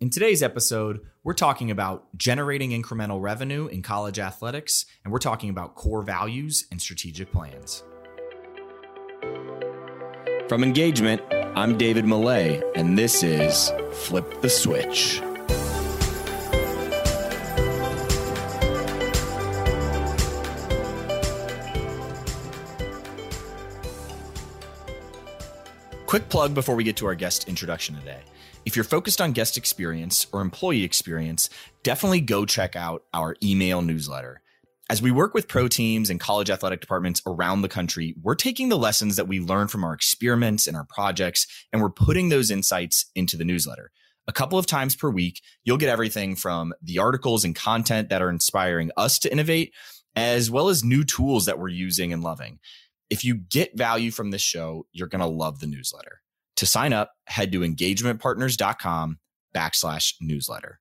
In today's episode, we're talking about generating incremental revenue in college athletics, and we're talking about core values and strategic plans. From Engagement, I'm David Millay, and this is Flip the Switch. Quick plug before we get to our guest introduction today. If you're focused on guest experience or employee experience, definitely go check out our email newsletter. As we work with pro teams and college athletic departments around the country, we're taking the lessons that we learn from our experiments and our projects, and we're putting those insights into the newsletter. A couple of times per week, you'll get everything from the articles and content that are inspiring us to innovate, as well as new tools that we're using and loving. If you get value from this show, you're going to love the newsletter. To sign up, head to engagementpartners.com backslash newsletter.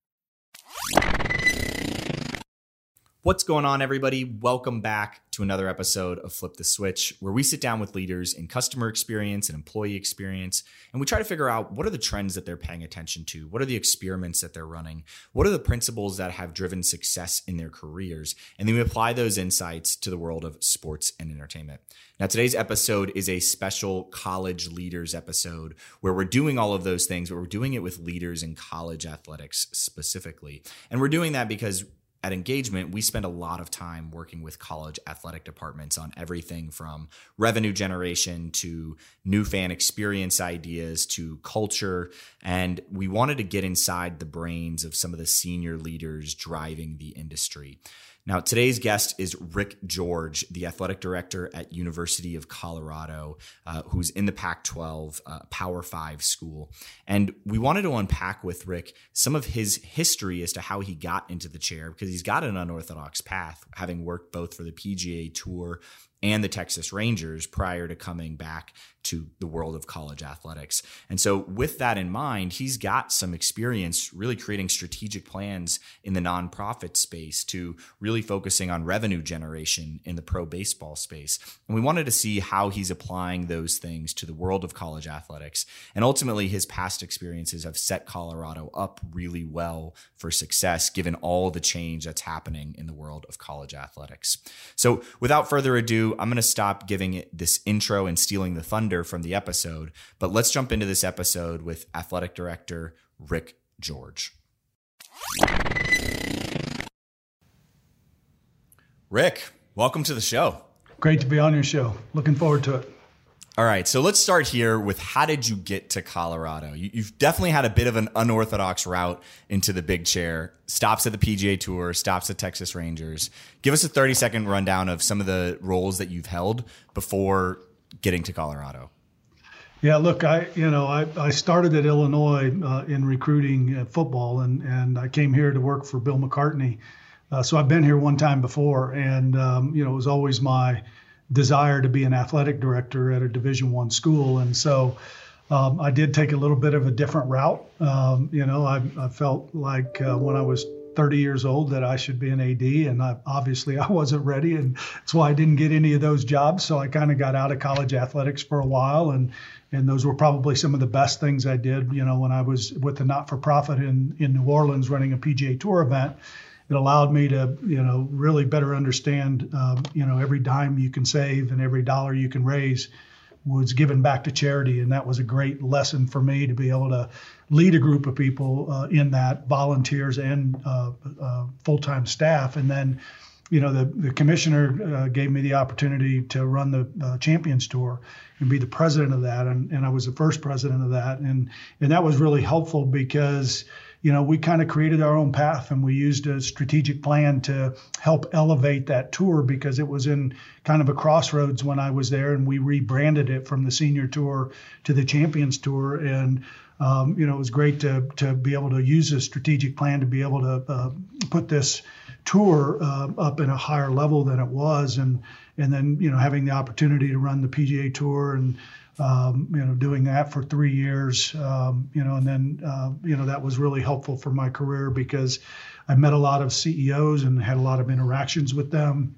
What's going on, everybody? Welcome back to another episode of Flip the Switch, where we sit down with leaders in customer experience and employee experience, and we try to figure out what are the trends that they're paying attention to, what are the experiments that they're running, what are the principles that have driven success in their careers, and then we apply those insights to the world of sports and entertainment. Now, today's episode is a special college leaders episode where we're doing all of those things, but we're doing it with leaders in college athletics specifically. And we're doing that because at engagement, we spend a lot of time working with college athletic departments on everything from revenue generation to new fan experience ideas to culture. And we wanted to get inside the brains of some of the senior leaders driving the industry. Now, today's guest is Rick George, the athletic director at University of Colorado, uh, who's in the Pac-12 uh, Power Five school. And we wanted to unpack with Rick some of his history as to how he got into the chair because he's got an unorthodox path, having worked both for the PGA Tour and the Texas Rangers prior to coming back to the world of college athletics. And so, with that in mind, he's got some experience really creating strategic plans in the nonprofit space to really focusing on revenue generation in the pro baseball space. And we wanted to see how he's applying those things to the world of college athletics. And ultimately, his past experiences have set Colorado up really well for success, given all the change that's happening in the world of college athletics. So, without further ado, I'm going to stop giving this intro and stealing the thunder from the episode, but let's jump into this episode with athletic director Rick George. Rick, welcome to the show. Great to be on your show. Looking forward to it. All right, so let's start here with how did you get to Colorado? You, have definitely had a bit of an unorthodox route into the big chair. Stops at the PGA Tour, stops at Texas Rangers. Give us a 30 second rundown of some of the roles that you've held before getting to Colorado. Yeah, look, I you know I, I started at Illinois uh, in recruiting uh, football, and and I came here to work for Bill McCartney. Uh, so I've been here one time before, and um, you know it was always my desire to be an athletic director at a Division One school, and so um, I did take a little bit of a different route. Um, you know, I, I felt like uh, when I was 30 years old that I should be an AD, and I, obviously I wasn't ready, and that's why I didn't get any of those jobs. So I kind of got out of college athletics for a while, and and those were probably some of the best things I did. You know, when I was with the not-for-profit in in New Orleans running a PGA Tour event it allowed me to you know really better understand um, you know every dime you can save and every dollar you can raise was given back to charity and that was a great lesson for me to be able to lead a group of people uh, in that volunteers and uh, uh, full-time staff. And then you know the, the commissioner uh, gave me the opportunity to run the uh, champions tour and be the president of that. And, and i was the first president of that. And and that was really helpful because you know, we kind of created our own path and we used a strategic plan to help elevate that tour because it was in kind of a crossroads when I was there and we rebranded it from the senior tour to the champions tour. And, um, you know, it was great to, to be able to use a strategic plan to be able to uh, put this tour uh, up in a higher level than it was. And, and then, you know, having the opportunity to run the PGA tour and, um, you know, doing that for three years, um, you know, and then, uh, you know, that was really helpful for my career because I met a lot of CEOs and had a lot of interactions with them.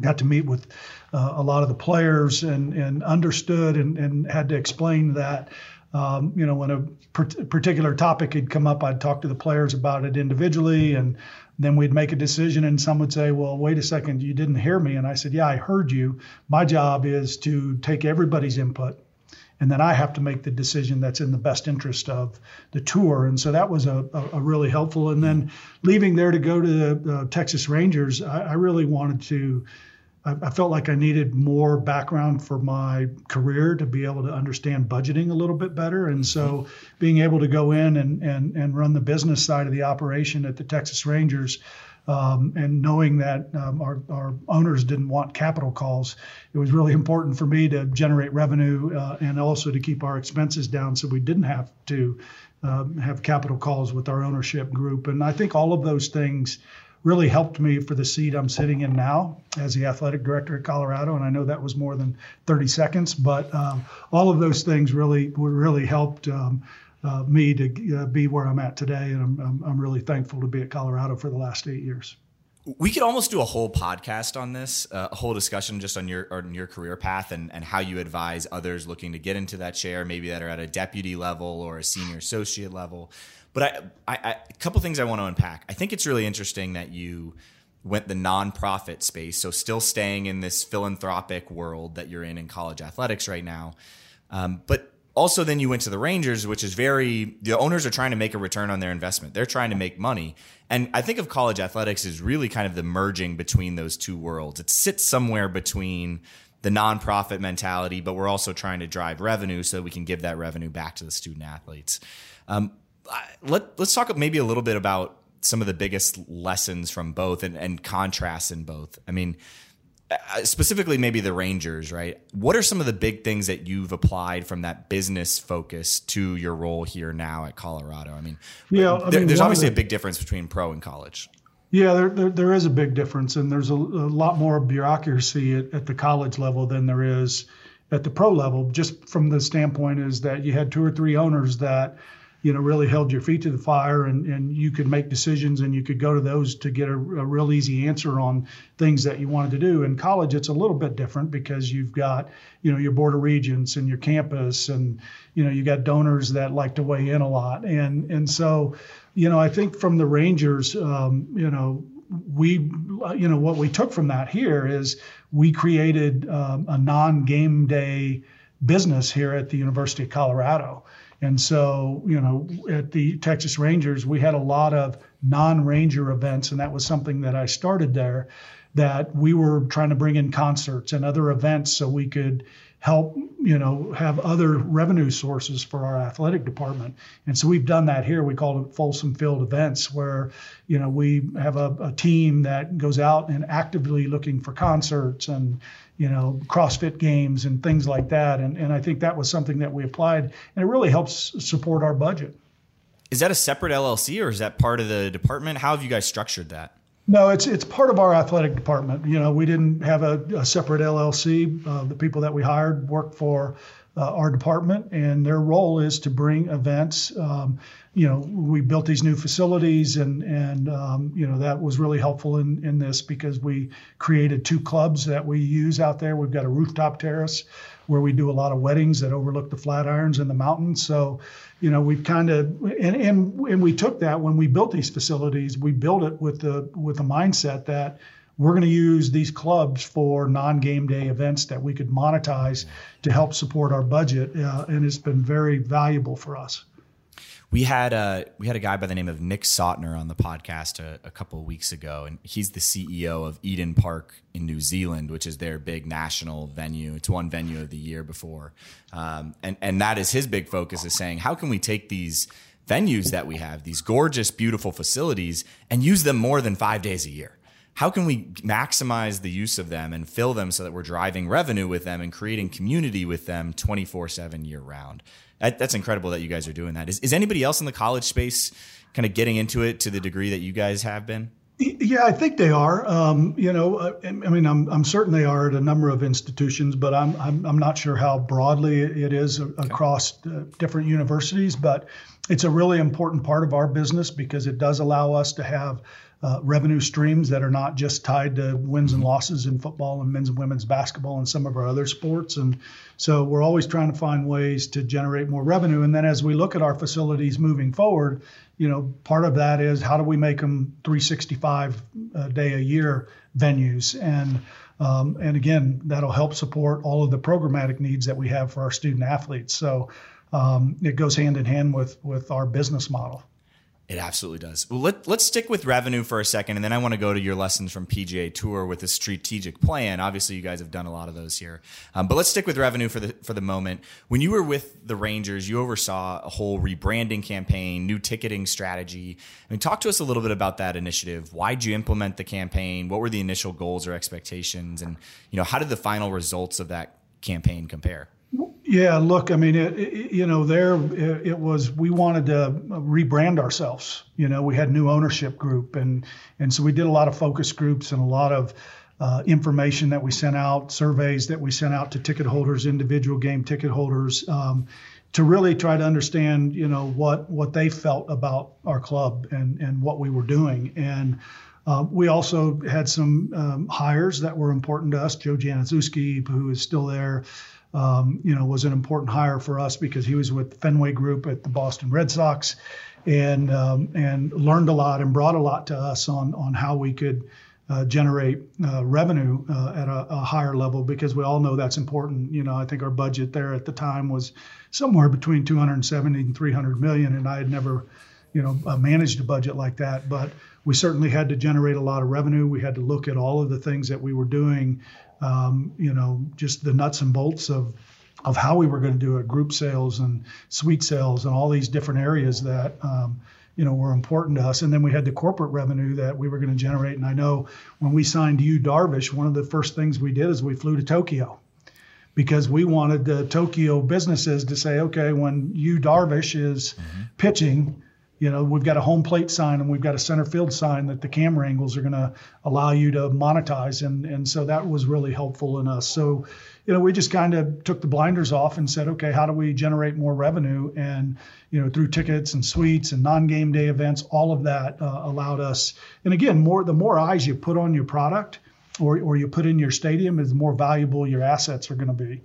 Got to meet with uh, a lot of the players and, and understood and, and had to explain that Um, you know, when a particular topic had come up, I'd talk to the players about it individually, and then we'd make a decision. And some would say, "Well, wait a second, you didn't hear me." And I said, "Yeah, I heard you. My job is to take everybody's input." And then I have to make the decision that's in the best interest of the tour. And so that was a, a, a really helpful. And then leaving there to go to the uh, Texas Rangers, I, I really wanted to I, felt like I needed more background for my career to be able to understand budgeting a little bit better. And so being able to go in and, and, and run the business side of the operation at the Texas Rangers um, and knowing that um, our, our owners didn't want capital calls, it was really important for me to generate revenue uh, and also to keep our expenses down so we didn't have to um, have capital calls with our ownership group. And I think all of those things really helped me for the seat I'm sitting in now as the athletic director at Colorado. And I know that was more than 30 seconds, but um, all of those things really really helped um, uh, me to uh, be where I'm at today. And I'm, I'm, I'm really thankful to be at Colorado for the last eight years. We could almost do a whole podcast on this, uh, a whole discussion just on your on your career path and, and how you advise others looking to get into that chair, maybe that are at a deputy level or a senior associate level. But I, I, I a couple things I want to unpack. I think it's really interesting that you went the nonprofit space, so still staying in this philanthropic world that you're in in college athletics right now. Um, but also, then you went to the Rangers, which is very the owners are trying to make a return on their investment. They're trying to make money, and I think of college athletics as really kind of the merging between those two worlds. It sits somewhere between the nonprofit mentality, but we're also trying to drive revenue so we can give that revenue back to the student athletes. Um, let, let's talk maybe a little bit about some of the biggest lessons from both and, and contrasts in both. I mean, Uh, specifically maybe the Rangers, right? What are some of the big things that you've applied from that business focus to your role here now at Colorado? I mean, yeah, I there, mean, there's obviously the, a big difference between pro and college. Yeah, there, there, there is a big difference, and there's a, a lot more bureaucracy at, at the college level than there is at the pro level. Just from the standpoint is that you had two or three owners that you know really held your feet to the fire and, and you could make decisions and you could go to those to get a, a, real easy answer on things that you wanted to do. In college it's a little bit different because you've got you know your board of regents and your campus and you know you got donors that like to weigh in a lot. And and so you know i think from the rangers um, you know we you know what we took from that here is we created um, a non-game day business here at the university of colorado and so, you know, at the Texas Rangers, we had a lot of non Ranger events, and that was something that I started there. That we were trying to bring in concerts and other events so we could help, you know, have other revenue sources for our athletic department. And so we've done that here. We call it Folsom Field events, where, you know, we have a, a team that goes out and actively looking for concerts and, you know, CrossFit games and things like that. And, and I think that was something that we applied, and it really helps support our budget. Is that a separate LLC or is that part of the department? How have you guys structured that? No, it's it's part of our athletic department. You know, we didn't have a, a separate LLC. Uh, the people that we hired work for uh, our department, and their role is to bring events. Um, you know, we built these new facilities, and and um, you know that was really helpful in in this because we created two clubs that we use out there. We've got a rooftop terrace where we do a lot of weddings that overlook the Flatirons and the mountains. So, you know, we've kind of and and and we took that when we built these facilities. We built it with the with the mindset that we're going to use these clubs for non-game day events that we could monetize to help support our budget, uh, and it's been very valuable for us. We had a we had a guy by the name of Nick Sautner on the podcast a, a couple of weeks ago, and he's the CEO of Eden Park in New Zealand, which is their big national venue. It's won venue of the year before, um, and and that is his big focus is saying how can we take these venues that we have, these gorgeous, beautiful facilities, and use them more than five days a year how can we maximize the use of them and fill them so that we're driving revenue with them and creating community with them 24 7 year round that, that's incredible that you guys are doing that is, is anybody else in the college space kind of getting into it to the degree that you guys have been yeah, I think they are. Um, you know, uh, I mean, I'm, I'm certain they are at a number of institutions, but I'm, I'm, I'm not sure how broadly it is across uh, different universities. But it's a really important part of our business because it does allow us to have uh, revenue streams that are not just tied to wins and losses in football and men's and women's basketball and some of our other sports. And so we're always trying to find ways to generate more revenue. And then as we look at our facilities moving forward, you know, part of that is how do we make them 365 uh, day a year venues and um, and again that'll help support all of the programmatic needs that we have for our student athletes. So um, it goes hand in hand with with our business model. It absolutely does. Well, let, let's stick with revenue for a second, and then I want to go to your lessons from PGA Tour with a strategic plan. Obviously, you guys have done a lot of those here, um, but let's stick with revenue for the for the moment. When you were with the Rangers, you oversaw a whole rebranding campaign, new ticketing strategy. I mean, talk to us a little bit about that initiative. Why did you implement the campaign? What were the initial goals or expectations, and you know, how did the final results of that campaign compare? Yeah, look, I mean, it, it, you know, there it, it, was. We wanted to rebrand ourselves. You know, we had new ownership group, and and so we did a lot of focus groups and a lot of uh, information that we sent out, surveys that we sent out to ticket holders, individual game ticket holders, um, to really try to understand, you know, what what they felt about our club and and what we were doing, and. Uh, we also had some um, hires that were important to us. Joe Januszewski, who is still there, um, you know, was an important hire for us because he was with Fenway Group at the Boston Red Sox, and um, and learned a lot and brought a lot to us on on how we could uh, generate uh, revenue uh, at a, a, higher level because we all know that's important. You know, I think our budget there at the time was somewhere between 270 and 300 million, and I had never, you know, uh, managed a budget like that, but we certainly had to generate a lot of revenue. We had to look at all of the things that we were doing um, you know, just the nuts and bolts of of how we were going to do it, group sales and suite sales and all these different areas that um, you know were important to us. And then we had the corporate revenue that we were going to generate. And I know when we signed Yu Darvish, one of the first things we did is we flew to Tokyo because we wanted the Tokyo businesses to say, okay, when Yu Darvish is mm-hmm. pitching, you know, we've got a home plate sign and we've got a center field sign that the camera angles are going to allow you to monetize. And, and so that was really helpful in us. So, you know, we just kind of took the blinders off and said, okay, how do we generate more revenue? And, you know, through tickets and suites and non-game day events, all of that uh, allowed us. And again, more the more eyes you put on your product or, or you put in your stadium, is the more valuable your assets are going to be.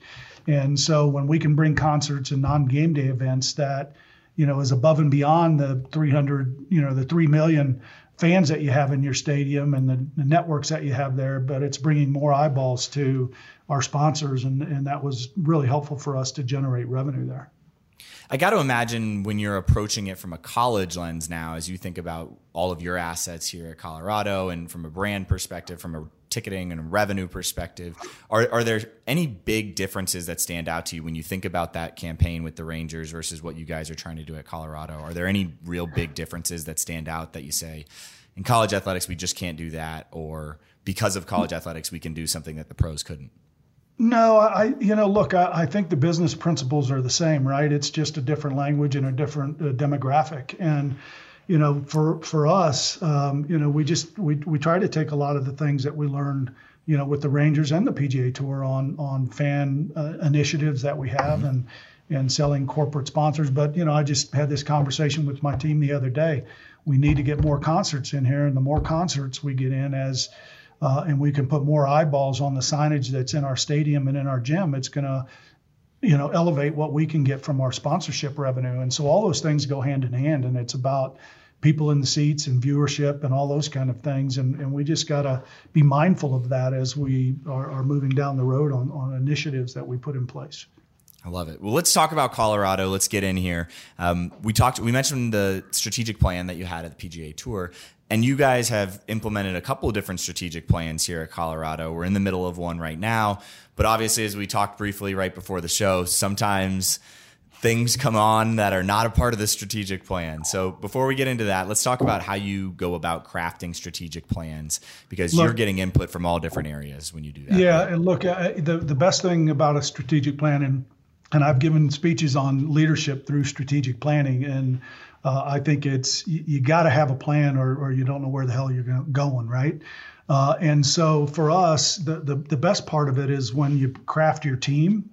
And so when we can bring concerts and non-game day events that – you know, is above and beyond the 300, you know, the 3 million fans that you have in your stadium and the, the networks that you have there, but it's bringing more eyeballs to our sponsors. And, and that was really helpful for us to generate revenue there. I got to imagine when you're approaching it from a college lens now, as you think about all of your assets here at Colorado and from a brand perspective, from a ticketing and revenue perspective, are, are there any big differences that stand out to you when you think about that campaign with the Rangers versus what you guys are trying to do at Colorado? Are there any real big differences that stand out that you say, in college athletics, we just can't do that, or because of college athletics, we can do something that the pros couldn't? No, I you know look, I, I, think the business principles are the same, right? It's just a different language and a different uh, demographic, and you know, for for us, um, you know, we just we we try to take a lot of the things that we learned, you know, with the Rangers and the PGA Tour on on fan uh, initiatives that we have and and selling corporate sponsors. But you know, I just had this conversation with my team the other day. We need to get more concerts in here, and the more concerts we get in, as uh, and we can put more eyeballs on the signage that's in our stadium and in our gym, it's to you know elevate what we can get from our sponsorship revenue and so all those things go hand in hand and it's about people in the seats and viewership and all those kind of things. And, and we just got to be mindful of that as we are, are moving down the road on, on initiatives that we put in place. I love it. Well, let's talk about Colorado. Let's get in here. Um, we talked. We mentioned the strategic plan that you had at the PGA Tour, and you guys have implemented a couple of different strategic plans here at Colorado. We're in the middle of one right now, but obviously, as we talked briefly right before the show, sometimes things come on that are not a part of the strategic plan. So before we get into that, let's talk about how you go about crafting strategic plans because look, you're getting input from all different areas when you do that. Yeah, and look, uh, the the best thing about a strategic plan and and I've given speeches on leadership through strategic planning and uh, I think it's you, you got to have a plan or, or you don't know where the hell you're going, right? Uh, and so for us, the, the the best part of it is when you craft your team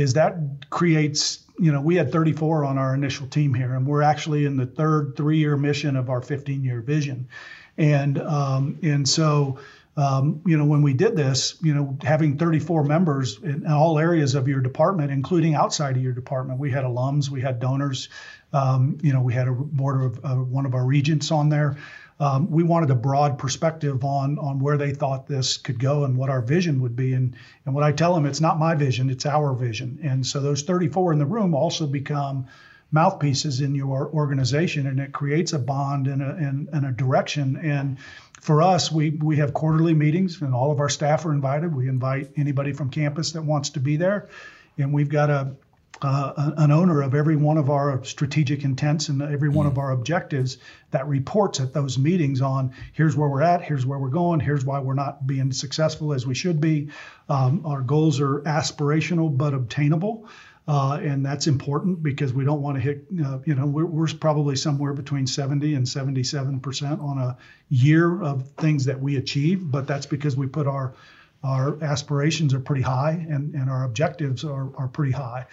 is that creates you know we had 34 on our initial team here and we're actually in the third three-year mission of our 15-year vision. And um, and so um, you know when we did this you know having 34 members in, all areas of your department including outside of your department we had alums we had donors um, you know we had a board of uh, one of our regents on there um, we wanted a broad perspective on on where they thought this could go and what our vision would be. And and what I tell them, it's not my vision, it's our vision. And so those 34 in the room also become mouthpieces in your organization, and it creates a bond and a, and, and a direction. And for us, we we have quarterly meetings, and all of our staff are invited. We invite anybody from campus that wants to be there, and we've got a uh, an owner of every one of our strategic intents and every one of mm. our objectives that reports at those meetings on here's where we're at, here's where we're going, here's why we're not being successful as we should be. Um, our goals are aspirational but obtainable. Uh, and that's important because we don't want to hit, uh, you know, we're, we're, probably somewhere between 70 and 77 percent on a year of things that we achieve, but that's because we put our our aspirations are pretty high and, and our objectives are, are pretty high.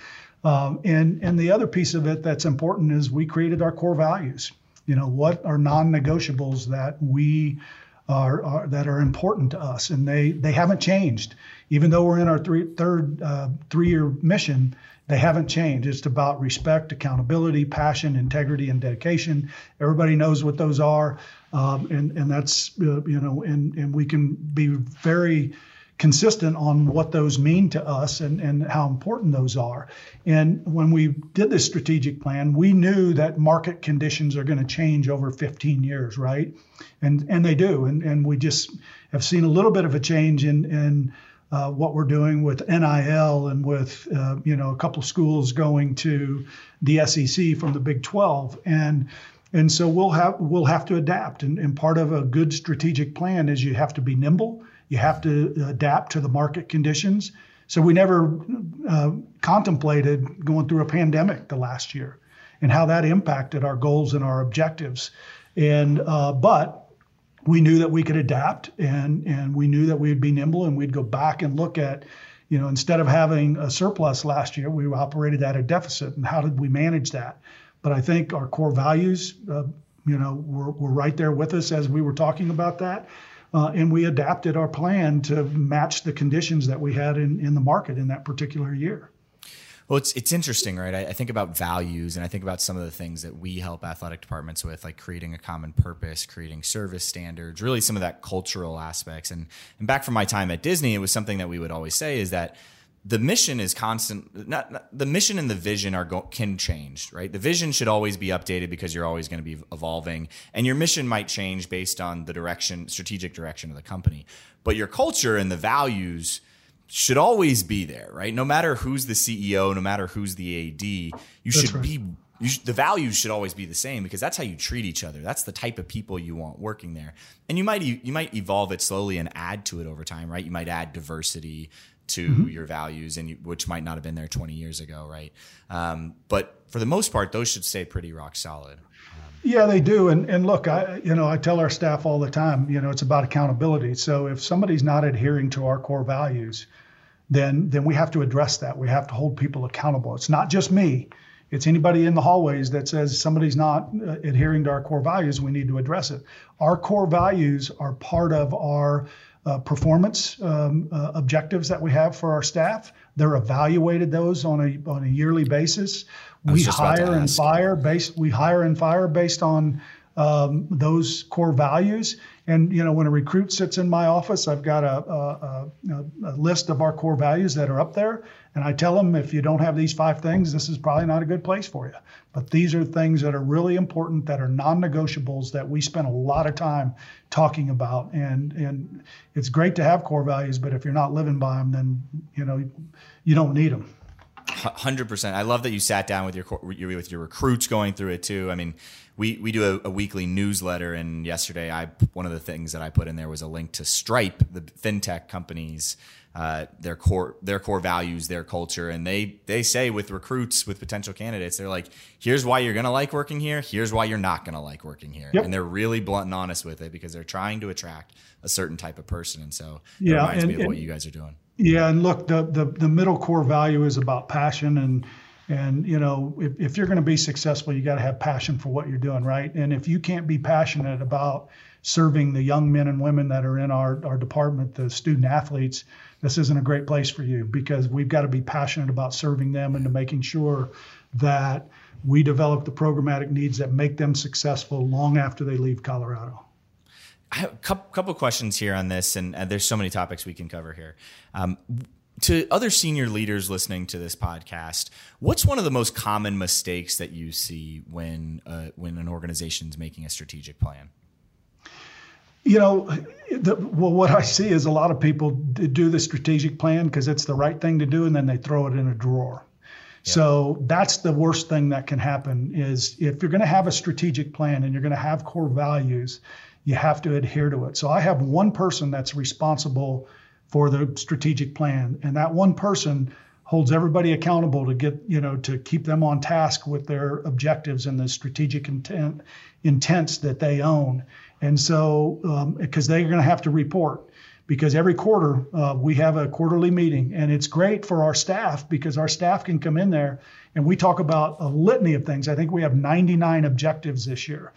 Um, and and the other piece of it that's important is we created our core values. You know, what are non-negotiables that we are, are that are important to us, and they they haven't changed. Even though we're in our three, third uh, three-year mission, they haven't changed. It's about respect, accountability, passion, integrity, and dedication. Everybody knows what those are, um, and and that's uh, you know, and and we can be very consistent on what those mean to us and, and how important those are. And when we did this strategic plan, we knew that market conditions are going to change over 15 years, right? And and they do. And and we just have seen a little bit of a change in in uh, what we're doing with NIL and with uh, you know a couple of schools going to the SEC from the Big 12 and and so we'll have we'll have to adapt and, and part of a good strategic plan is you have to be nimble you have to adapt to the market conditions. So we never uh, contemplated going through a pandemic the last year and how that impacted our goals and our objectives. And uh, but we knew that we could adapt and and we knew that we'd be nimble and we'd go back and look at you know instead of having a surplus last year we operated at a deficit and how did we manage that but i think our core values uh, you know were, were right there with us as we were talking about that uh, and we adapted our plan to match the conditions that we had in, in the market in that particular year. Well, it's it's interesting, right? I, I, think about values, and I think about some of the things that we help athletic departments with, like creating a common purpose, creating service standards, really some of that cultural aspects. And and back from my time at Disney, it was something that we would always say is that the mission is constant not, not, the mission and the vision are go, can change right the vision should always be updated because you're always going to be evolving and your mission might change based on the direction strategic direction of the company but your culture and the values should always be there right no matter who's the ceo no matter who's the ad you that's should right. be you the values should always be the same because that's how you treat each other. That's the type of people you want working there. And you might you might evolve it slowly and add to it over time, right? You might add diversity to mm-hmm. your values and you, which might not have been there 20 years ago right? Um, but for the most part those should stay pretty rock solid. Yeah they do. And and look i you know i tell our staff all the time you know it's about accountability. So if somebody's not adhering to our core values then then we have to address that. We have to hold people accountable. It's not just me. It's anybody in the hallways that says somebody's not uh, adhering to our core values. We need to address it. Our core values are part of our uh, performance um, uh, objectives that we have for our staff. They're evaluated those on a on a yearly basis. We hire and fire based. We hire and fire based on um, those core values. And you know, when a recruit sits in my office, I've got a, a, a, a, list of our core values that are up there, and I tell them if you don't have these five things, this is probably not a good place for you. But these are things that are really important, that are non-negotiables, that we spend a lot of time talking about. And and it's great to have core values, but if you're not living by them, then you know you don't need them. Hundred percent. I love that you sat down with your with your recruits going through it too. I mean, we we do a, a, weekly newsletter, and yesterday I one of the things that I put in there was a link to Stripe, the fintech companies, uh, their core their core values, their culture, and they they say with recruits with potential candidates, they're like, here's why you're gonna like working here, here's why you're not gonna like working here, yep. and they're really blunt and honest with it because they're trying to attract a certain type of person, and so it yeah, reminds and, me of what you guys are doing. Yeah, and look, the the, the middle core value is about passion and and you know if, if you're going to be successful you got to have passion for what you're doing right? And if you can't be passionate about serving the young men and women that are in our, our department the student athletes this isn't a great place for you because we've got to be passionate about serving them and to making sure that we develop the programmatic needs that make them successful long after they leave colorado I have a couple, questions here on this, and there's so many topics we can cover here. Um, to other senior leaders listening to this podcast, what's one of the most common mistakes that you see when uh, when an organization is making a strategic plan? You know, the, well, what I see is a lot of people do the strategic plan because it's the right thing to do, and then they throw it in a drawer. So that's the worst thing that can happen is if you're going to have a strategic plan and you're going to have core values, you have to adhere to it. So I have one person that's responsible for the strategic plan. And that one person holds everybody accountable to get, you know, to keep them on task with their objectives and the strategic intent intents that they own. And so, because um, they're going to have to report, because every quarter uh, we have a quarterly meeting, and it's great for our staff because our staff can come in there and we talk about a litany of things. I think we have 99 objectives this year.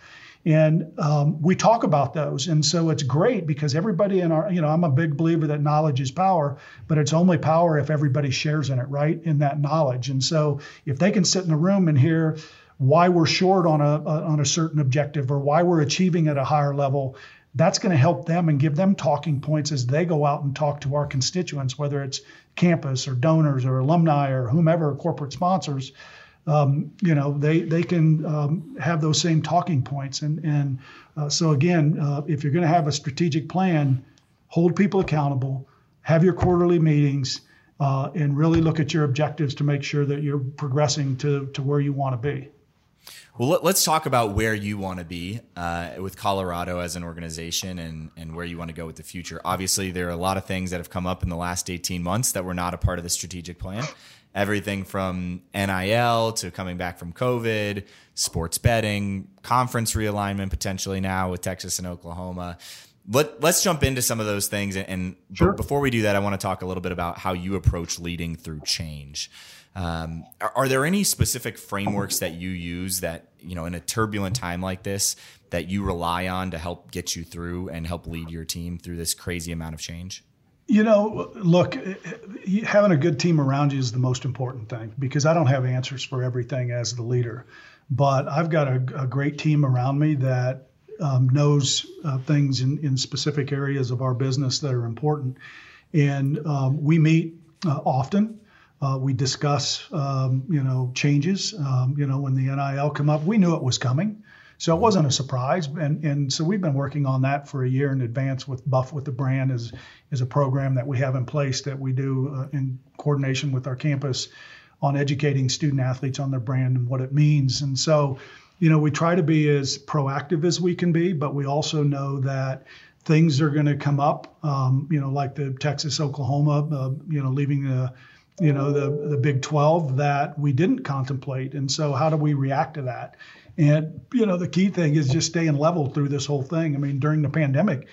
And um, we talk about those. And so it's great because everybody in our, you know, I'm a big believer that knowledge is power, but it's only power if everybody shares in it, right? In that knowledge. And so if they can sit in a room and hear why we're short on a, a on a certain objective or why we're achieving at a higher level, that's going to help them and give them talking points as they go out and talk to our constituents, whether it's campus or donors or alumni or whomever, corporate sponsors um, you know, they they can um, have those same talking points. And and uh, so again, uh, if you're going to have a strategic plan, hold people accountable, have your quarterly meetings, uh, and really look at your objectives to make sure that you're progressing to to where you want to be. Well, let's talk about where you want to be uh, with Colorado as an organization and, and where you want to go with the future. Obviously, there are a lot of things that have come up in the last 18 months that were not a part of the strategic plan everything from NIL to coming back from COVID, sports betting, conference realignment potentially now with Texas and Oklahoma. Let, let's jump into some of those things. And, sure. before we do that, I want to talk a little bit about how you approach leading through change. Um, are, are, there any specific frameworks that you use that, you know, in a turbulent time like this, that you rely on to help get you through and help lead your team through this crazy amount of change? You know, look, having a good team around you is the most important thing because I don't have answers for everything as the leader, but I've got a, a great team around me that um, knows uh, things in, in specific areas of our business that are important. And um, we meet uh, often. Uh, we discuss, um, you know, changes. Um, you know, when the NIL come up, we knew it was coming. So it wasn't a surprise, and and so we've been working on that for a year in advance with Buff with the Brand is is a program that we have in place that we do uh, in coordination with our campus on educating student athletes on their brand and what it means. And so, you know, we try to be as proactive as we can be, but we also know that things are going to come up. Um, you know, like the Texas Oklahoma, uh, you know, leaving the you know the the Big 12 that we didn't contemplate. And so, how do we react to that? And you know, the key thing is just staying level through this whole thing. I mean, during the pandemic,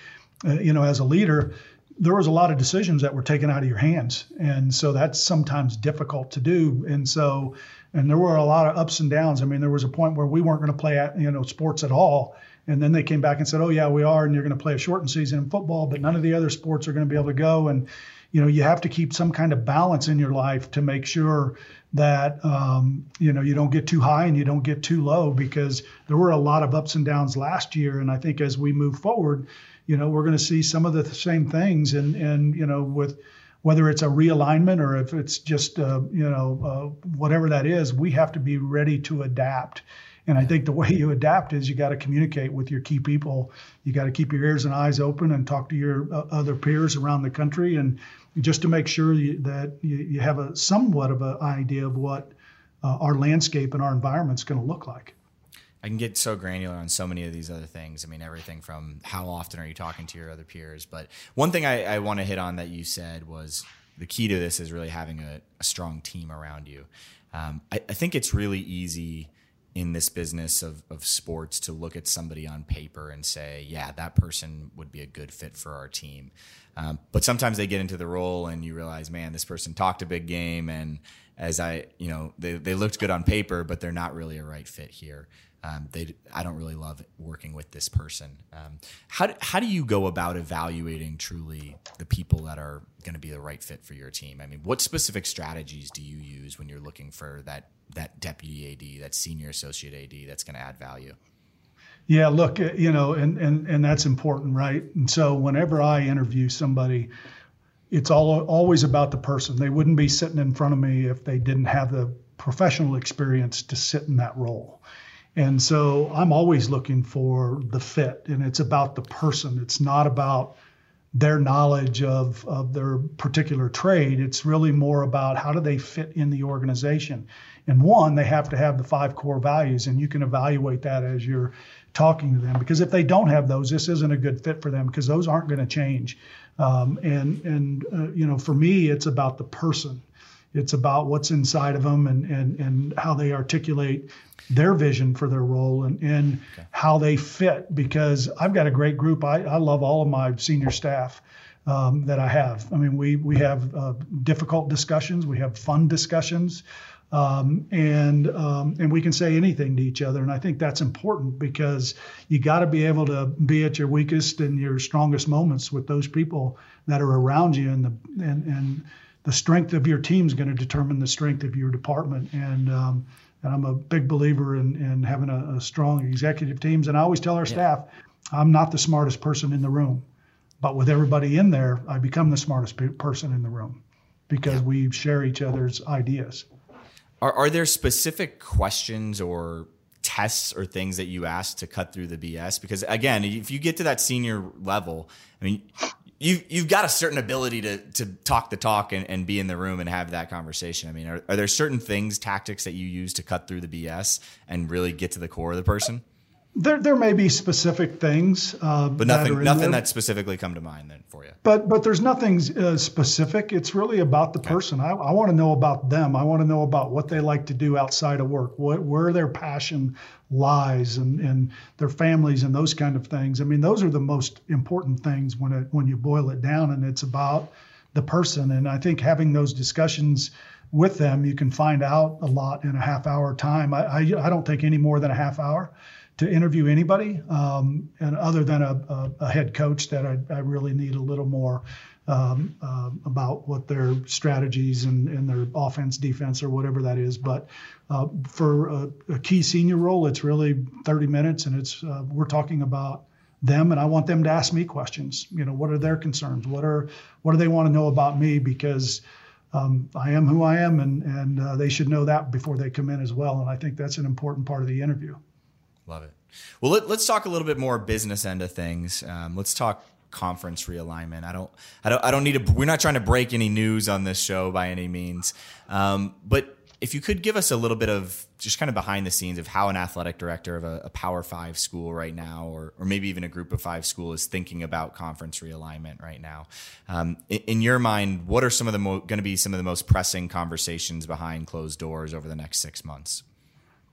uh, you know, as a leader, there was a lot of decisions that were taken out of your hands, and so that's sometimes difficult to do. And so, and there were a lot of ups and downs. I mean, there was a point where we weren't going to play, at, you know, sports at all. And then they came back and said, "Oh yeah, we are, and you're going to play a shortened season in football, but none of the other sports are going to be able to go." And you know, you have to keep some kind of balance in your life to make sure that um, you know you don't get too high and you don't get too low because there were a lot of ups and downs last year. And i think as we move forward you know we're going to see some of the same things. And and you know with whether it's a realignment or if it's just uh, you know uh, whatever that is we have to be ready to adapt and I think the way you adapt is you got to communicate with your key people. You got to keep your ears and eyes open and talk to your uh, other peers around the country and just to make sure you, that you, you, have a somewhat of an idea of what uh, our landscape and our environment is going to look like. I can get so granular on so many of these other things. I mean, everything from how often are you talking to your other peers? But one thing I, I want to hit on that you said was the key to this is really having a, a strong team around you. Um, I, I think it's really easy in this business of, of sports to look at somebody on paper and say, yeah, that person would be a good fit for our team. Um, but sometimes they get into the role and you realize, man, this person talked a big game. And as I, you know, they, they looked good on paper, but they're not really a right fit here. Um, they, I don't really love working with this person. Um, how, how do you go about evaluating truly the people that are going to be the right fit for your team? I mean, what specific strategies do you use when you're looking for that that deputy AD, that senior associate AD that's going to add value? Yeah, look, uh, you know, and and and that's important, right? And so whenever I interview somebody, it's all always about the person. They wouldn't be sitting in front of me if they didn't have the professional experience to sit in that role. And so I'm always looking for the fit, and it's about the person. It's not about their knowledge of, of their particular trade. It's really more about how do they fit in the organization. And one, they have to have the five core values, and you can evaluate that as you're talking to them. Because if they don't have those, this isn't a good fit for them because those aren't going to change. Um, and and uh, you know, for me, it's about the person. It's about what's inside of them and and and how they articulate their vision for their role and, and okay. how they fit. Because I've got a great group. I, I love all of my senior staff. Um, that I have. I mean, we we have uh, difficult discussions, we have fun discussions, um, and um, and we can say anything to each other. And I think that's important because you got to be able to be at your weakest and your strongest moments with those people that are around you, and the and and the strength of your team is going to determine the strength of your department. And um, and I'm a big believer in, in having a, a strong executive teams. And I always tell our yeah. staff, I'm not the smartest person in the room, but with everybody in there, I become the smartest person in the room because yeah. we share each other's ideas. Are, are there specific questions or tests or things that you ask to cut through the BS? Because again, if you get to that senior level, I mean, you you've got a certain ability to to talk the talk and, and be in the room and have that conversation. I mean, are, are there certain things, tactics that you use to cut through the BS and really get to the core of the person? There, there may be specific things, uh, but nothing, nothing that specifically come to mind then for you. But, but there's nothing uh, specific. It's really about the okay. person. I, I want to know about them. I want to know about what they like to do outside of work, what, where their passion lies, and, and their families and those kind of things. I mean, those are the most important things when it, when you boil it down, and it's about the person. And I think having those discussions with them, you can find out a lot in a half hour time. I, I, I don't take any more than a half hour to interview anybody, um, and other than a, a, a, head coach that I, I, really need a little more um, uh, about what their strategies and, and, their offense, defense, or whatever that is. But uh, for a, a, key senior role, it's really 30 minutes, and it's uh, we're talking about them, and I want them to ask me questions. You know, what are their concerns? What are what do they want to know about me? Because um, I am who I am, and and uh, they should know that before they come in as well. And I think that's an important part of the interview. Love it. Well, let, us talk a little bit more business end of things. Um, let's talk conference realignment. I don't, I don't, I don't need to. We're not trying to break any news on this show by any means. Um, but if you could give us a little bit of just kind of behind the scenes of how an athletic director of a, a Power Five school right now, or or maybe even a Group of Five school, is thinking about conference realignment right now. Um, in, in, your mind, what are some of the mo- going to be some of the most pressing conversations behind closed doors over the next six months?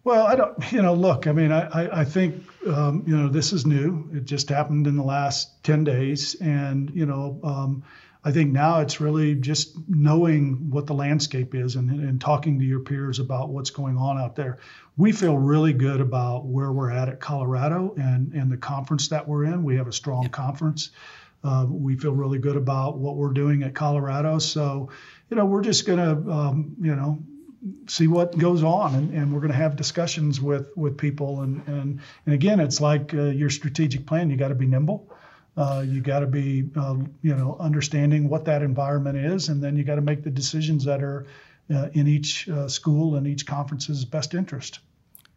Well, I don't, you know, look, I mean, I, I I think, um, you know, this is new. It just happened in the last 10 days. And, you know, um, I think now it's really just knowing what the landscape is and, and talking to your peers about what's going on out there. We feel really good about where we're at at Colorado and, and the conference that we're in. We have a strong conference. Uh, we feel really good about what we're doing at Colorado. So, you know, we're just going to, um, you know, see what goes on and, and we're going to have discussions with with people. And and, and again it's like uh, your strategic plan you got to be nimble. Uh, you got to be uh, you know understanding what that environment is and then you got to make the decisions that are uh, in each uh, school and each conference's best interest.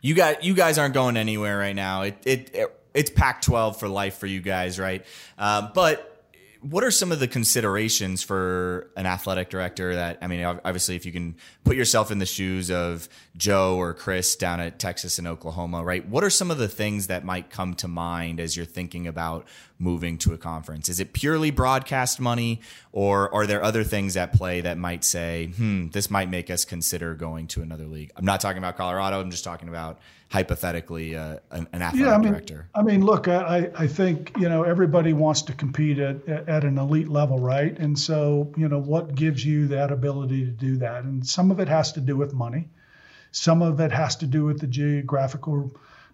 You got you guys aren't going anywhere right now. It, it, it it's Pac 12 for life for you guys right? Um, but what are some of the considerations for an athletic director that I mean obviously if you can put yourself in the shoes of Joe or Chris down at Texas and Oklahoma right? What are some of the things that might come to mind as you're thinking about moving to a conference? Is it purely broadcast money or are there other things at play that might say hmm this might make us consider going to another league I'm not talking about Colorado I'm just talking about hypothetically uh, an, an athletic yeah, I mean, director? I mean, look, I, I think you know everybody wants to compete at, at an elite level, right? And so you know what gives you that ability to do that, and some of it has to do with money, some of it has to do with the geographical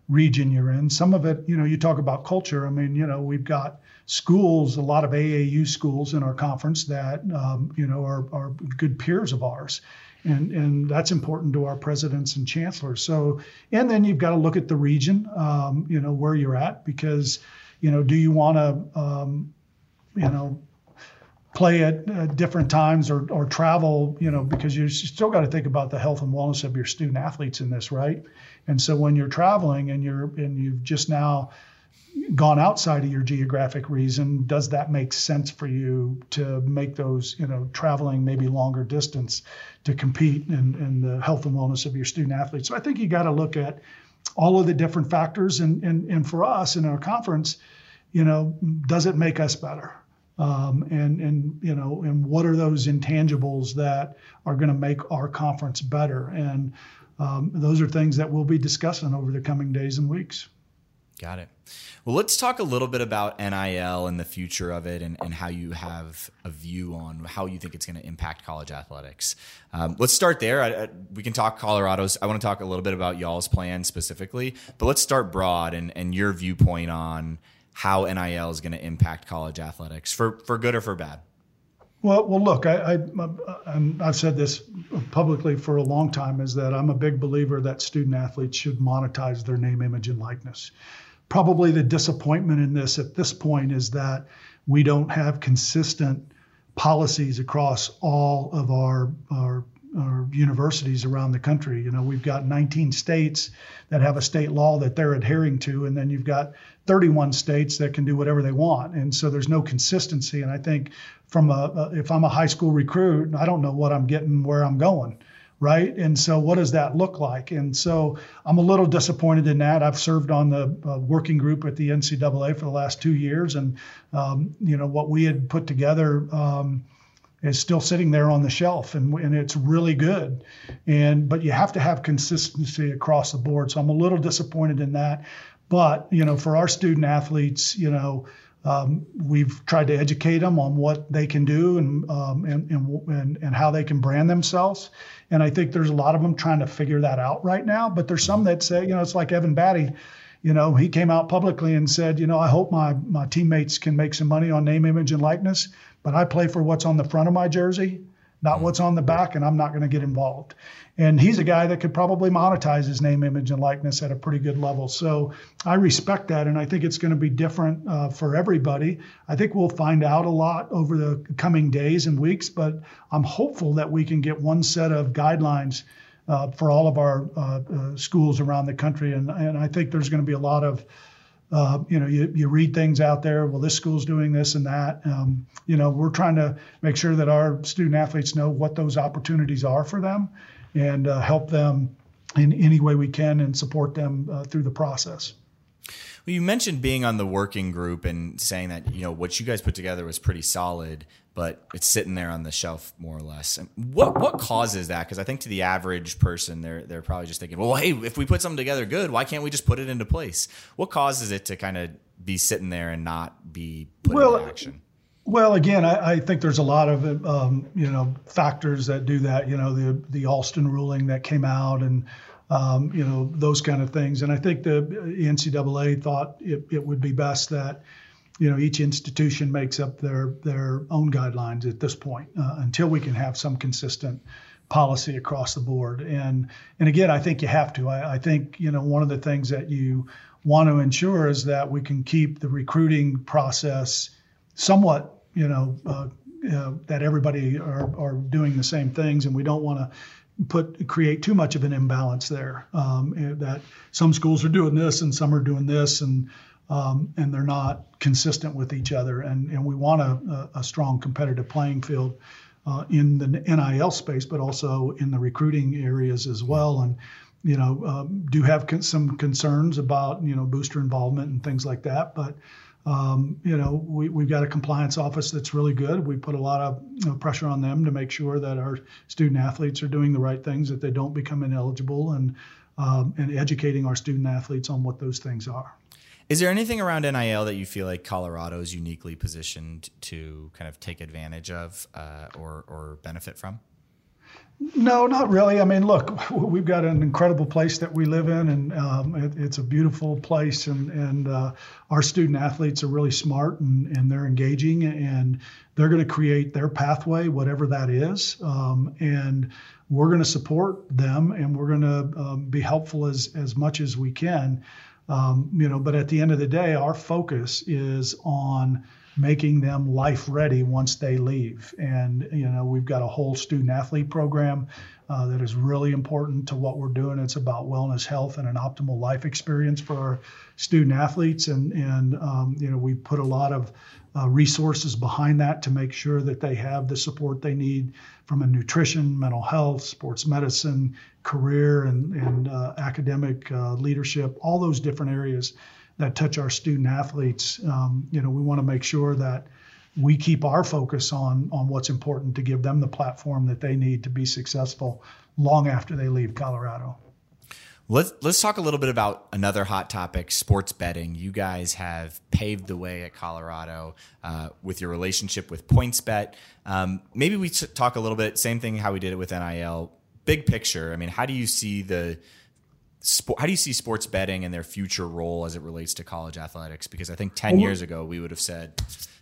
region you're in. Some of it, you know, you talk about culture. I mean, you know, we've got schools, a lot of AAU schools in our conference that, um, you know, are, are good peers of ours and and that's important to our presidents and chancellors. So, and then you've got to look at the region, um, you know, where you're at, because, you know, do you want to, um, you know, play at uh, different times or or travel, you know, because you still got to think about the health and wellness of your student athletes in this, right? And so when you're traveling and you're and you've just now gone outside of your geographic region, does that make sense for you to make those, you know, traveling maybe longer distance to compete in, in the health and wellness of your student athletes? So I think you got to look at all of the different factors. And, and, and for us in our conference, you know, does it make us better? Um, and and you know and what are those intangibles that are going to make our conference better and um, those are things that we'll be discussing over the coming days and weeks Got it. Well, let's talk a little bit about NIL and the future of it and, and how you have a view on how you think it's going to impact college athletics. Um, let's start there. I, I, we can talk Colorado's. I want to talk a little bit about y'all's plan specifically, but let's start broad and, and your viewpoint on how NIL is going to impact college athletics for, for good or for bad. Well, well, look, I, I, have said this publicly for a long time is that I'm a big believer that student athletes should monetize their name, image, and likeness probably the disappointment in this at this point is that we don't have consistent policies across all of our, our, our universities around the country. You know, we've got 19 states that have a state law that they're adhering to, and then you've got 31 states that can do whatever they want. And so there's no consistency. And I think from a, a if I'm a high school recruit, I don't know what I'm getting where I'm going right? And so, what does that look like? And so, I'm a little disappointed in that. I've served on the uh, working group at the NCAA for the last two years, and um, you know what we had put together. Um, is still sitting there on the shelf and, and it's really good and but you have to have consistency across the board so i'm a little disappointed in that but you know for our student athletes you know um, we've tried to educate them on what they can do and, um, and, and, and, how they can brand themselves. And I think there's a lot of them trying to figure that out right now. But there's some that say, you know, it's like Evan Battey, you know, he came out publicly and said, you know, I hope my, my teammates can make some money on name, image, and likeness, but I play for what's on the front of my jersey, not what's on the back, and I'm not going to get involved. And he's a guy that could probably monetize his name, image, and likeness at a pretty good level. So I respect that, and I think it's going to be different uh, for everybody. I think we'll find out a lot over the coming days and weeks, but I'm hopeful that we can get one set of guidelines uh, for all of our uh, uh schools around the country. And, and I think there's going to be a lot of uh, you know, you, you read things out there. Well, this school's doing this and that. Um, you know, we're trying to make sure that our student athletes know what those opportunities are for them, and uh, help them in any way we can and support them through the process. Well, you mentioned being on the working group and saying that you know what you guys put together was pretty solid, but it's sitting there on the shelf more or less. What what causes that? Because I think to the average person, they're they're probably just thinking, well, hey, if we put something together good, why can't we just put it into place? What causes it to kind of be sitting there and not be put well, into action? Well, again, I, I, think there's a lot of um, you know factors that do that. You know, the the Alston ruling that came out, and um, you know those kind of things. And I think the NCAA thought it, it would be best that you know each institution makes up their their own guidelines at this point uh, until we can have some consistent policy across the board. And and again, I think you have to. I, I think you know one of the things that you want to ensure is that we can keep the recruiting process somewhat, you know, uh, uh, that everybody are, are doing the same things, and we don't want to put create too much of an imbalance there. Um, that some schools are doing this and some are doing this, and um, and they're not consistent with each other. And, and we want a, a strong competitive playing field uh, in the NIL space, but also in the recruiting areas as well. And you know, um, do have con- some concerns about you know booster involvement and things like that, but um, you know, we, we've got a compliance office that's really good. We put a lot of you know, pressure on them to make sure that our student athletes are doing the right things, that they don't become ineligible, and um, and educating our student athletes on what those things are. Is there anything around NIL that you feel like Colorado is uniquely positioned to kind of take advantage of uh, or or benefit from? No, not really. I mean, look, we've got an incredible place that we live in, and um, it, it's a beautiful place. And, and uh, our student athletes are really smart and, and they're engaging, and they're going to create their pathway, whatever that is. Um, and we're going to support them, and we're going to um, be helpful as as much as we can. Um, you know, but at the end of the day, our focus is on making them life ready once they leave. And, you know, we've got a whole student athlete program uh, that is really important to what we're doing. It's about wellness, health, and an optimal life experience for our student athletes. And, and um, you know, we put a lot of uh, resources behind that to make sure that they have the support they need from a nutrition, mental health, sports medicine, career, and, and uh, academic uh, leadership, all those different areas that touch our student athletes. Um, you know, we want to make sure that we keep our focus on on what's important to give them the platform that they need to be successful long after they leave Colorado. Let's let's talk a little bit about another hot topic: sports betting. You guys have paved the way at Colorado uh, with your relationship with PointsBet. Um, maybe we talk a little bit. Same thing how we did it with NIL. Big picture. I mean, how do you see the how do you see sports betting and their future role as it relates to college athletics? Because I think 10 years ago we would have said,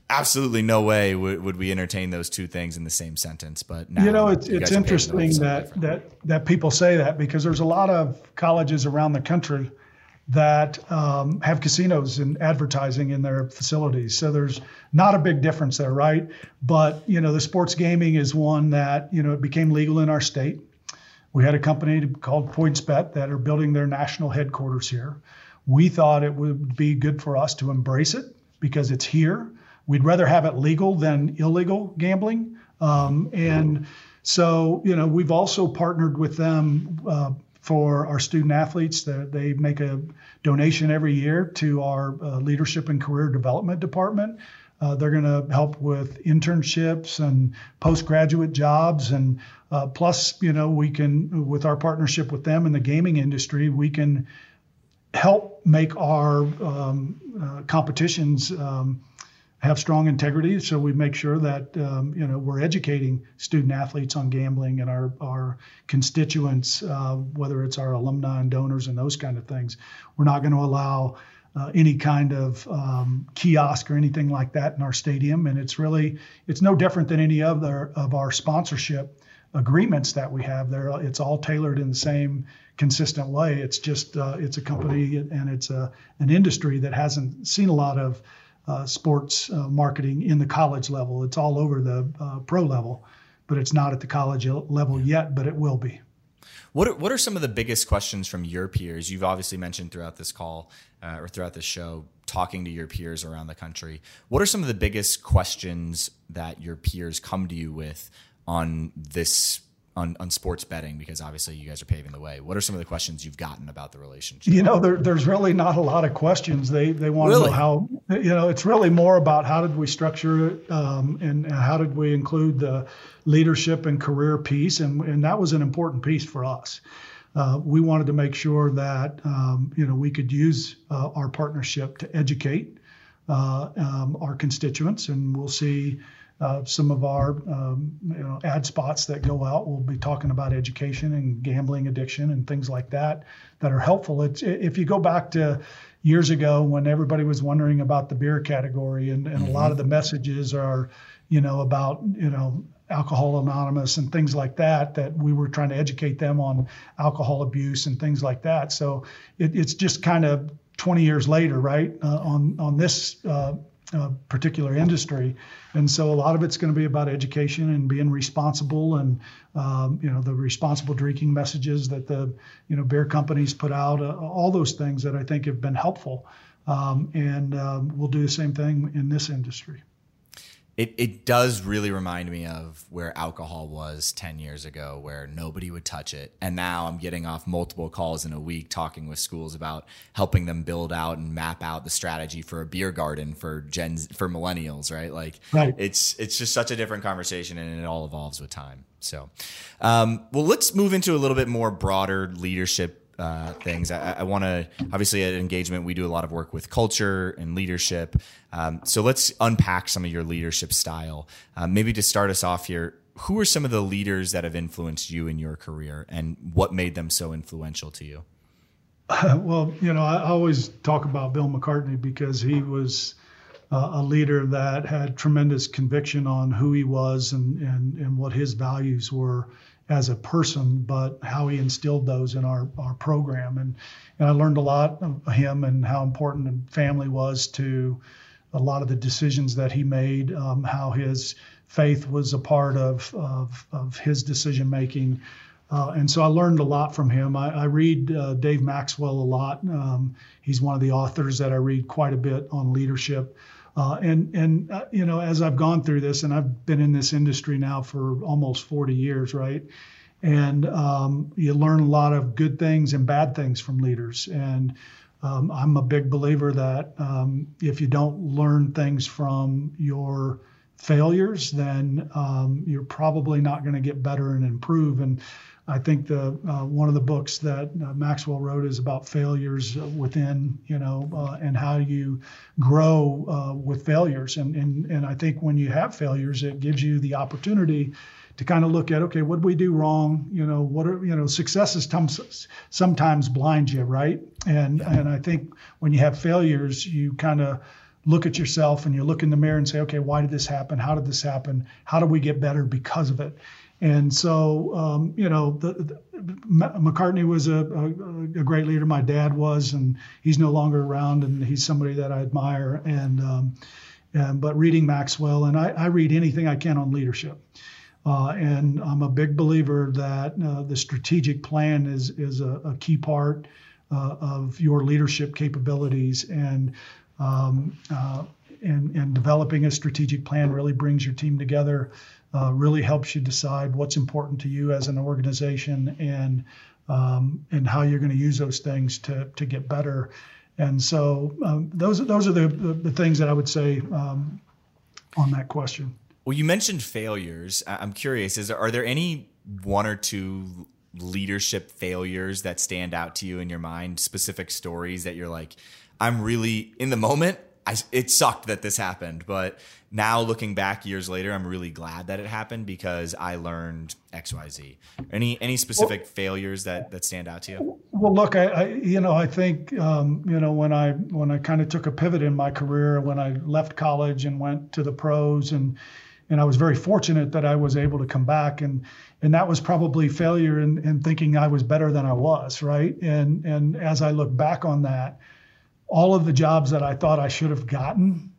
absolutely no way would, would we entertain those two things in the same sentence. But now, you know, it's, you it's interesting that, that, that people say that because there's a lot of colleges around the country that um, have casinos and advertising in their facilities. So there's not a big difference there, right? But, you know, the sports gaming is one that, you know, it became legal in our state we had a company called PointsBet that are building their national headquarters here. We thought it would be good for us to embrace it because it's here. We'd rather have it legal than illegal gambling. Um, and so, you know, we've also partnered with them uh, for our student athletes. They make a donation every year to our uh, leadership and career development department. Uh, they're going to help with internships and postgraduate jobs and uh, plus, you know, we can, with our partnership with them in the gaming industry, we can help make our um, uh, competitions um, have strong integrity. So we make sure that um, you know we're educating student athletes on gambling and our our constituents, uh, whether it's our alumni and donors and those kind of things. We're not going to allow uh, any kind of um, kiosk or anything like that in our stadium, and it's really it's no different than any other of our sponsorship agreements that we have there. It's all tailored in the same consistent way. It's just uh, it's a company and it's a an industry that hasn't seen a lot of uh, sports uh, marketing in the college level. It's all over the uh, pro level, but it's not at the college level yet. But it will be. What are, what are some of the biggest questions from your peers? You've obviously mentioned throughout this call uh, or throughout this show talking to your peers around the country. What are some of the biggest questions that your peers come to you with on this on, on sports betting because obviously you guys are paving the way. What are some of the questions you've gotten about the relationship? You know, there, there's really not a lot of questions. They they want really? to know how. You know, it's really more about how did we structure it um, and, and, how did we include the leadership and career piece, and and that was an important piece for us. Uh, we wanted to make sure that um, you know we could use uh, our partnership to educate uh, um, our constituents, and we'll see uh, some of our um, you know, ad spots that go out will be talking about education and gambling addiction and things like that that are helpful. It's, if you go back to years ago when everybody was wondering about the beer category and, and mm-hmm. a lot of the messages are, you know, about, you know, Alcohol Anonymous and things like that, that we were trying to educate them on alcohol abuse and things like that. So it, it's just kind of 20 years later, right, uh, on, on this uh, uh, particular industry. And so a lot of it's going to be about education and being responsible and, um, you know, the responsible drinking messages that the, you know, beer companies put out, uh, all those things that I think have been helpful. Um, and um, we'll do the same thing in this industry. It, it does really remind me of where alcohol was 10 years ago, where nobody would touch it. And now I'm getting off multiple calls in a week talking with schools about helping them build out and map out the strategy for a beer garden for gens, for millennials, right? Like right. it's, it's just such a different conversation and it all evolves with time. So, um, well, let's move into a little bit more broader leadership uh, things. I, I want to obviously at engagement we do a lot of work with culture and leadership. Um, so let's unpack some of your leadership style. Uh, maybe to start us off here, who are some of the leaders that have influenced you in your career, and what made them so influential to you? well, you know, I always talk about Bill McCartney because he was. Uh, a leader that had tremendous conviction on who he was and, and, and what his values were as a person, but how he instilled those in our, our program. And, and I learned a lot of him and how important family was to a lot of the decisions that he made, um, how his faith was a part of, of, of his decision making. Uh, and so I learned a lot from him. I, I read uh, Dave Maxwell a lot. Um, he's one of the authors that I read quite a bit on leadership. Uh, and and uh, you know, as I've gone through this, and I've been in this industry now for almost 40 years, right? And um, you learn a lot of good things and bad things from leaders. And um, I'm a big believer that um, if you don't learn things from your failures, then um, you're probably not going to get better and improve. And I think the uh, one of the books that uh, Maxwell wrote is about failures within, you know, uh, and how you grow uh, with failures. And, and and I think when you have failures, it gives you the opportunity to kind of look at, okay, what did we do wrong? You know, what are you know, successes sometimes sometimes blind you, right? And and I think when you have failures, you kind of look at yourself and you look in the mirror and say, okay, why did this happen? How did this happen? How do we get better because of it? And so, um, you know, the, the, McCartney was a, a, a, great leader. My dad was, and he's no longer around, and he's somebody that I admire. And, um, and but reading Maxwell, and I, I, read anything I can on leadership. Uh, and I'm a big believer that uh, the strategic plan is is a, a key part uh, of your leadership capabilities. And um, uh, and, and developing a strategic plan really brings your team together uh, really helps you decide what's important to you as an organization and um, and how you're going to use those things to to get better. And so um, those those are the, the, the things that I would say um, on that question. Well, you mentioned failures. I'm curious: is are there any one or two leadership failures that stand out to you in your mind? Specific stories that you're like, I'm really in the moment. I, it sucked that this happened, but now looking back years later, I'm really glad that it happened because I learned X, Y, Z. Any any specific well, failures that that stand out to you? Well, look, I, I you know I think um, you know when I when I kind of took a pivot in my career when I left college and went to the pros and and I was very fortunate that I was able to come back and and that was probably failure in, in thinking I was better than I was, right? And and as I look back on that all of the jobs that I thought I should have gotten,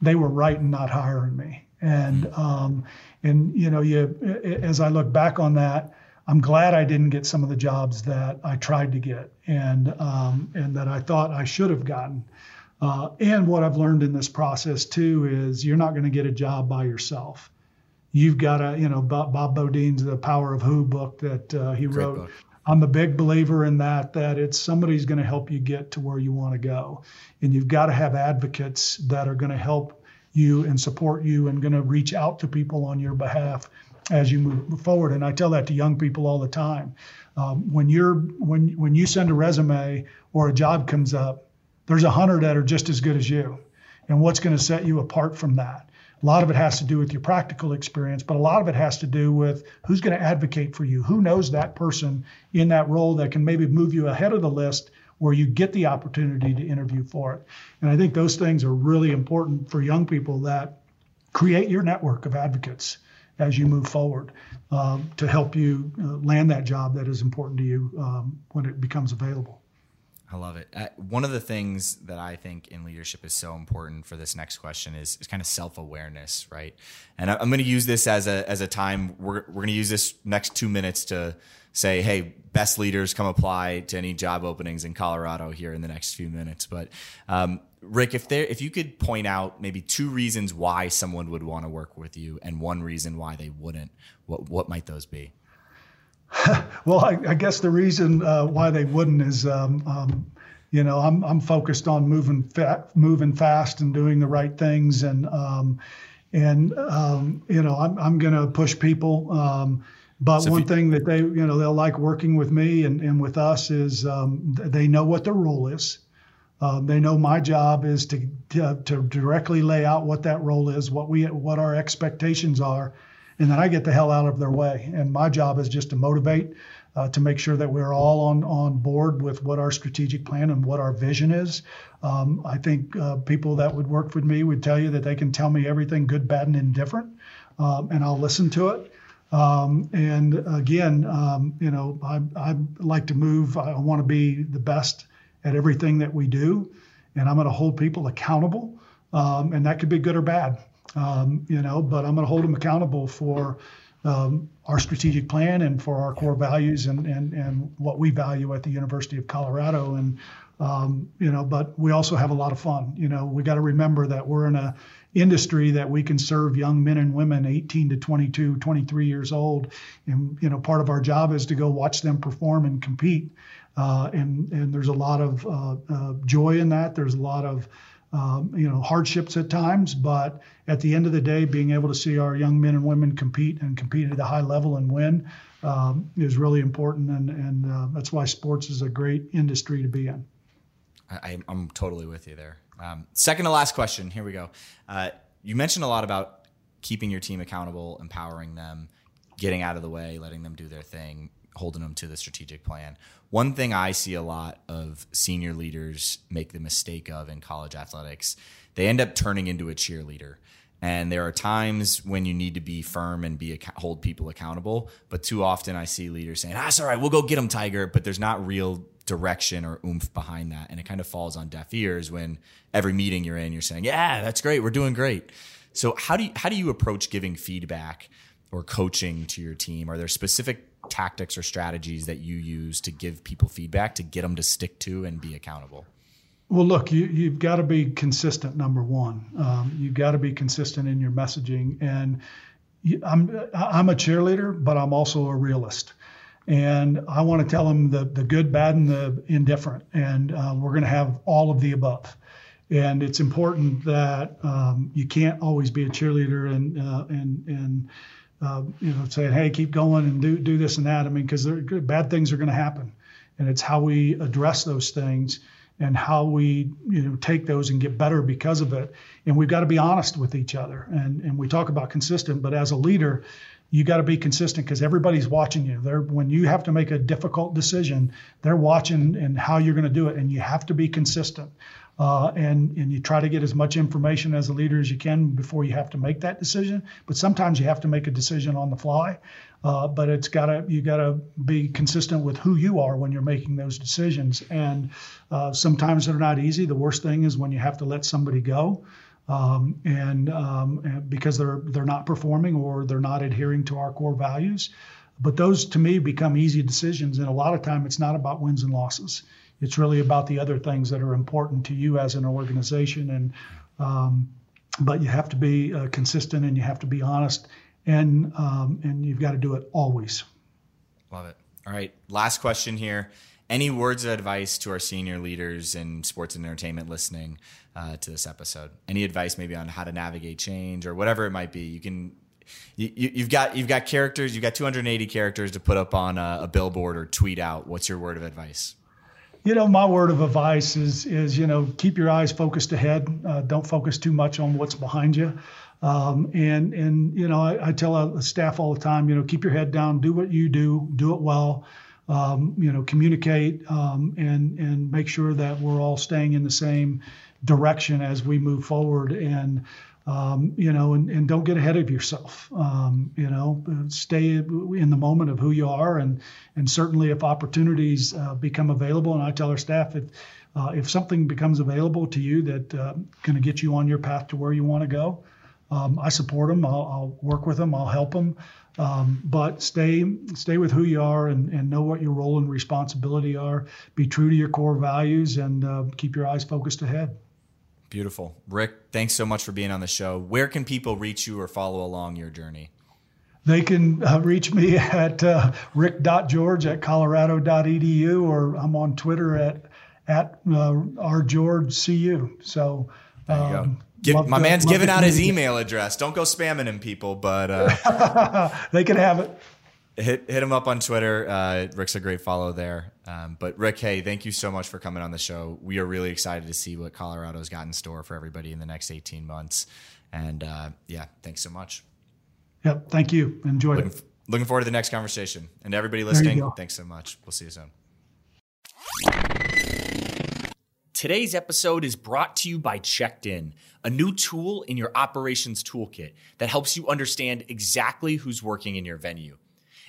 they were right in not hiring me. And mm-hmm. um, and you know, you as I look back on that, I'm glad I didn't get some of the jobs that I tried to get and um, and that I thought I should have gotten. Uh, and what I've learned in this process too is you're not going to get a job by yourself. You've got to, you know, Bob, Bob Beaudine's The Power of Who book that uh, he Great wrote. Book. I'm a big believer in that, that it's somebody's going to help you get to where you want to go. And you've got to have advocates that are going to help you and support you and going to reach out to people on your behalf as you move forward. And I tell that to young people all the time. Um, when you're when when you send a resume or a job comes up, there's a hundred that are just as good as you. And what's going to set you apart from that? A lot of it has to do with your practical experience, but a lot of it has to do with who's going to advocate for you. Who knows that person in that role that can maybe move you ahead of the list where you get the opportunity to interview for it. And I think those things are really important for young people that create your network of advocates as you move forward um, to help you uh, land that job that is important to you um, when it becomes available. I love it. Uh, one of the things that I think in leadership is so important for this next question is, is kind of self awareness, right? And I, am going to use this as a as a time. We're we're going to use this next two minutes to say, hey, best leaders come apply to any job openings in Colorado here in the next few minutes. But um, Rick, if there if you could point out maybe two reasons why someone would want to work with you and one reason why they wouldn't, what what might those be? well, I, I, guess the reason uh, why they wouldn't is, um, um, you know, I'm I'm focused on moving fa- moving fast and doing the right things, and um, and um, you know, I'm I'm going to push people. Um, but so one you, thing that they, you know, they'll like working with me and, and with us is um, they know what their role is. Uh, they know my job is to, to, to directly lay out what that role is, what we what our expectations are, and then I get the hell out of their way. And my job is just to motivate, uh, to make sure that we're all on on board with what our strategic plan and what our vision is. Um, I think uh, people that would work with me would tell you that they can tell me everything good, bad, and indifferent, um, and I'll listen to it. Um, and again, um, you know, I, I like to move. I want to be the best at everything that we do, and I'm going to hold people accountable. Um, and that could be good or bad um, you know, but I'm going to hold them accountable for um, our strategic plan and for our core values and, and, and what we value at the University of Colorado. And, um, you know, but we also have a lot of fun. You know, we got to remember that we're in a industry that we can serve young men and women 18 to 22, 23 years old. And, you know, part of our job is to go watch them perform and compete. Uh, and, and there's a lot of uh, uh, joy in that. There's a lot of, um, you know, hardships at times, but at the end of the day, being able to see our young men and women compete and compete at a high level and win um, is really important, and and uh, that's why sports is a great industry to be in. I, am totally with you there. Um, second to last question. Here we go. Uh, you mentioned a lot about keeping your team accountable, empowering them, getting out of the way, letting them do their thing, holding them to the strategic plan. One thing I see a lot of senior leaders make the mistake of in college athletics, they end up turning into a cheerleader. And there are times when you need to be firm and be hold people accountable. But too often I see leaders saying, "Ah, it's all right, we'll go get them, Tiger." But there's not real direction or oomph behind that, and it kind of falls on deaf ears when every meeting you're in, you're saying, "Yeah, that's great, we're doing great." So how do you, how do you approach giving feedback or coaching to your team? Are there specific tactics or strategies that you use to give people feedback to get them to stick to and be accountable? Well, look, you, you've got to be consistent. Number one, um, you've got to be consistent in your messaging. And I'm I'm a cheerleader, but I'm also a realist. And I want to tell them the the good, bad, and the indifferent. And uh, we're going to have all of the above. And it's important that um, you can't always be a cheerleader and uh, and and uh, you know, saying, "Hey, keep going and do do this and that." I mean, because bad things are going to happen, and it's how we address those things and how we you know take those and get better because of it. And we've got to be honest with each other. And and we talk about consistent, but as a leader, you got to be consistent because everybody's watching you. They're when you have to make a difficult decision, they're watching and how you're going to do it, and you have to be consistent uh, and and you try to get as much information as a leader as you can before you have to make that decision. But sometimes you have to make a decision on the fly. Uh, but it's gotta you gotta be consistent with who you are when you're making those decisions. And uh, sometimes they're not easy. The worst thing is when you have to let somebody go. Um, and, um, and because they're they're not performing or they're not adhering to our core values, but those to me become easy decisions. And a lot of time it's not about wins and losses. It's really about the other things that are important to you as an organization. And um, but you have to be uh, consistent and you have to be honest, and um, and you've got to do it always. Love it. All right, last question here. Any words of advice to our senior leaders in sports and entertainment listening uh, to this episode? Any advice maybe on how to navigate change or whatever it might be? You can you, have got you've got characters. You've got 280 characters to put up on a, a, billboard or tweet out. What's your word of advice? You know, my word of advice is is you know keep your eyes focused ahead. Uh, don't focus too much on what's behind you. Um, and and you know, I, I tell a staff all the time, you know, keep your head down, do what you do, do it well. Um, you know, communicate um, and and make sure that we're all staying in the same direction as we move forward. And um, you know, and, and don't get ahead of yourself. Um, you know, stay in the moment of who you are, and and certainly if opportunities uh, become available, and I tell our staff if uh, if something becomes available to you that uh, going to get you on your path to where you want to go, um, I support them. I'll, I'll, work with them. I'll help them. Um, but stay stay with who you are and, and know what your role and responsibility are. Be true to your core values and uh, keep your eyes focused ahead. Beautiful. Rick, thanks so much for being on the show. Where can people reach you or follow along your journey? They can uh, reach me at uh, rick.george at colorado.edu or I'm on Twitter at at uh, rgeorgecu. So, um, Give, my to, man's giving out his email address. Don't go spamming him, people, but uh, they can have it hit hit him up on Twitter. Uh, Rick's a great follow there. Um, but Rick, hey, thank you so much for coming on the show. We are really excited to see what Colorado's got in store for everybody in the next 18 months. And uh, yeah, thanks so much. Yep, thank you. Enjoyed looking, it. Looking forward to the next conversation. And everybody listening, thanks so much. We'll see you soon. Today's episode is brought to you by Checked In, a new tool in your operations toolkit that helps you understand exactly who's working in your venue.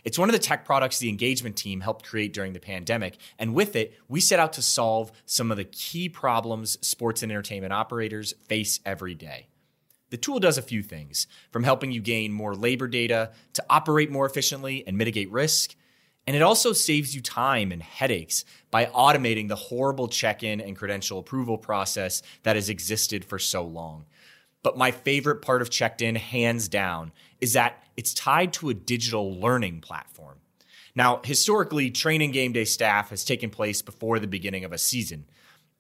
It's one of the tech products the engagement team helped create during the pandemic. And with it, we set out to solve some of the key problems sports and entertainment operators face every day. The tool does a few things from helping you gain more labor data to operate more efficiently and mitigate risk. And it also saves you time and headaches by automating the horrible check in and credential approval process that has existed for so long. But my favorite part of Checked In, hands down, is that it's tied to a digital learning platform. Now, historically, training game day staff has taken place before the beginning of a season.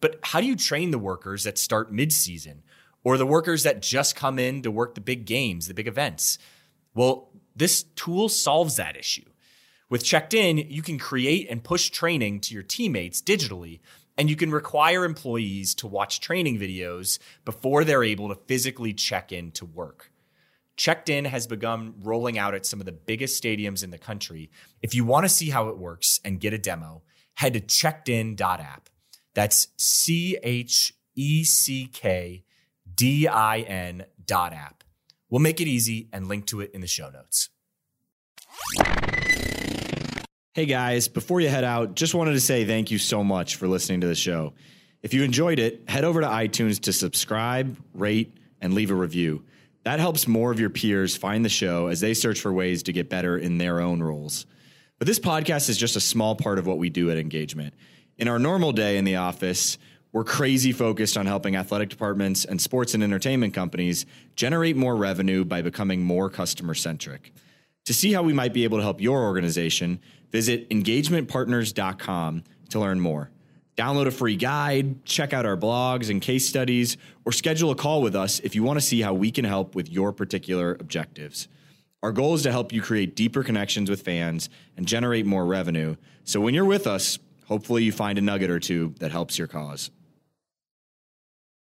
But how do you train the workers that start mid-season or the workers that just come in to work the big games, the big events? Well, this tool solves that issue. With Checked In, you can create and push training to your teammates digitally and you can require employees to watch training videos before they're able to physically check in to work. Checked In has begun rolling out at some of the biggest stadiums in the country. If you want to see how it works and get a demo, head to checkedin.app. That's C H E C K D I N dot app. We'll make it easy and link to it in the show notes. Hey guys, before you head out, just wanted to say thank you so much for listening to the show. If you enjoyed it, head over to iTunes to subscribe, rate, and leave a review. That helps more of your peers find the show as they search for ways to get better in their own roles. But this podcast is just a small part of what we do at Engagement. In our normal day in the office, we're crazy focused on helping athletic departments and sports and entertainment companies generate more revenue by becoming more customer centric. To see how we might be able to help your organization, Visit engagementpartners.com to learn more. Download a free guide, check out our blogs and case studies, or schedule a call with us if you want to see how we can help with your particular objectives. Our goal is to help you create deeper connections with fans and generate more revenue. So when you're with us, hopefully you find a nugget or two that helps your cause.